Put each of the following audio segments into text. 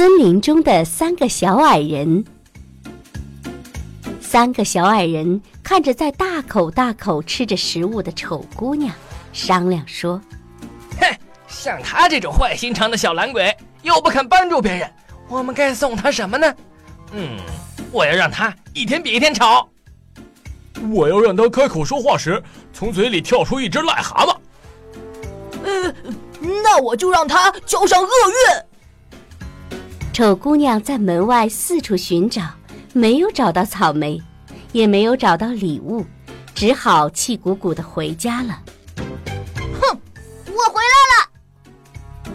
森林中的三个小矮人，三个小矮人看着在大口大口吃着食物的丑姑娘，商量说：“哼，像他这种坏心肠的小懒鬼，又不肯帮助别人，我们该送他什么呢？嗯，我要让他一天比一天丑。我要让他开口说话时，从嘴里跳出一只癞蛤蟆。呃，那我就让他交上厄运。”丑姑娘在门外四处寻找，没有找到草莓，也没有找到礼物，只好气鼓鼓的回家了。哼，我回来了！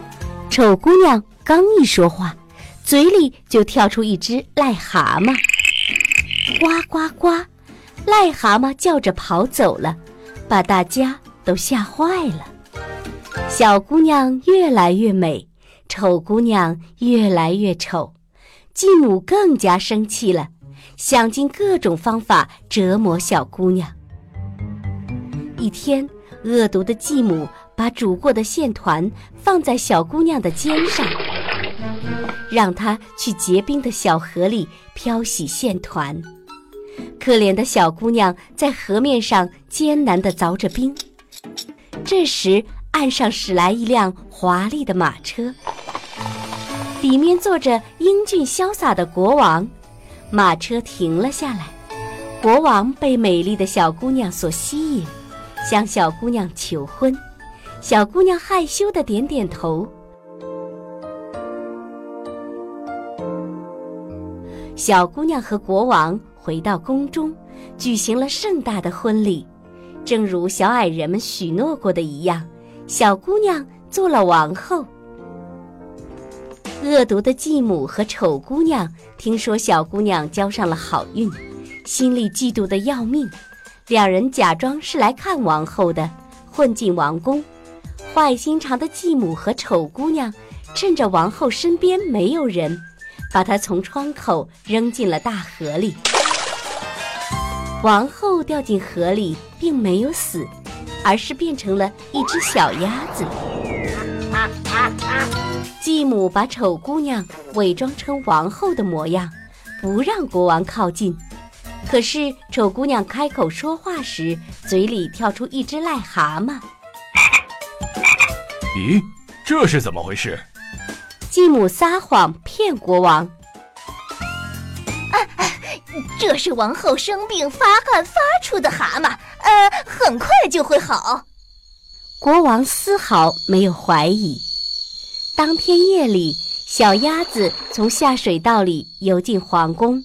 丑姑娘刚一说话，嘴里就跳出一只癞蛤蟆，呱呱呱！癞蛤蟆叫着跑走了，把大家都吓坏了。小姑娘越来越美。丑姑娘越来越丑，继母更加生气了，想尽各种方法折磨小姑娘。一天，恶毒的继母把煮过的线团放在小姑娘的肩上，让她去结冰的小河里漂洗线团。可怜的小姑娘在河面上艰难地凿着冰。这时，岸上驶来一辆华丽的马车。里面坐着英俊潇洒的国王，马车停了下来。国王被美丽的小姑娘所吸引，向小姑娘求婚。小姑娘害羞的点点头。小姑娘和国王回到宫中，举行了盛大的婚礼。正如小矮人们许诺过的一样，小姑娘做了王后。恶毒的继母和丑姑娘听说小姑娘交上了好运，心里嫉妒的要命。两人假装是来看王后的，混进王宫。坏心肠的继母和丑姑娘趁着王后身边没有人，把她从窗口扔进了大河里。王后掉进河里，并没有死，而是变成了一只小鸭子。继母把丑姑娘伪装成王后的模样，不让国王靠近。可是丑姑娘开口说话时，嘴里跳出一只癞蛤蟆。咦，这是怎么回事？继母撒谎骗国王。啊，这是王后生病发汗发出的蛤蟆，呃，很快就会好。国王丝毫没有怀疑。当天夜里，小鸭子从下水道里游进皇宫，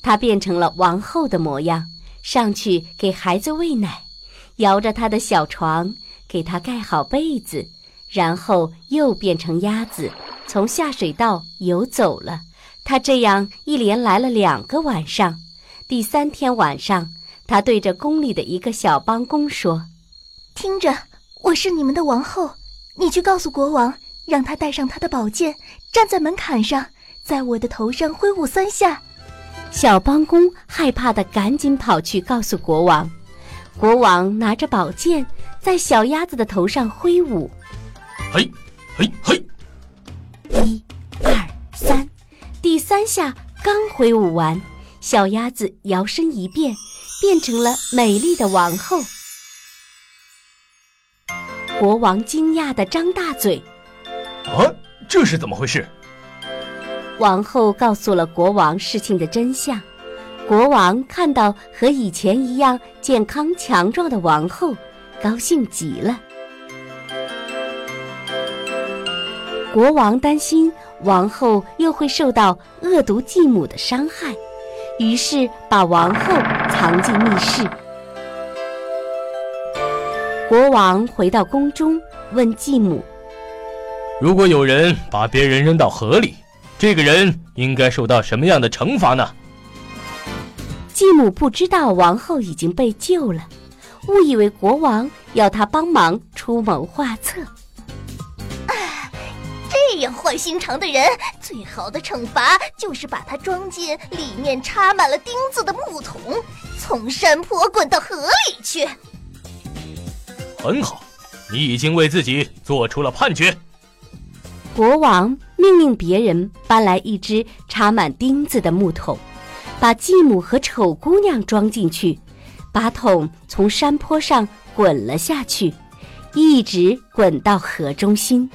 它变成了王后的模样，上去给孩子喂奶，摇着它的小床，给它盖好被子，然后又变成鸭子，从下水道游走了。它这样一连来了两个晚上。第三天晚上，它对着宫里的一个小帮工说：“听着，我是你们的王后，你去告诉国王。”让他带上他的宝剑，站在门槛上，在我的头上挥舞三下。小帮工害怕的赶紧跑去告诉国王。国王拿着宝剑在小鸭子的头上挥舞，嘿，嘿，嘿，一、二、三，第三下刚挥舞完，小鸭子摇身一变，变成了美丽的王后。国王惊讶的张大嘴。啊，这是怎么回事？王后告诉了国王事情的真相。国王看到和以前一样健康强壮的王后，高兴极了。国王担心王后又会受到恶毒继母的伤害，于是把王后藏进密室。国王回到宫中，问继母。如果有人把别人扔到河里，这个人应该受到什么样的惩罚呢？继母不知道王后已经被救了，误以为国王要她帮忙出谋划策。这样坏心肠的人，最好的惩罚就是把他装进里面插满了钉子的木桶，从山坡滚到河里去。很好，你已经为自己做出了判决。国王命令别人搬来一只插满钉子的木桶，把继母和丑姑娘装进去，把桶从山坡上滚了下去，一直滚到河中心。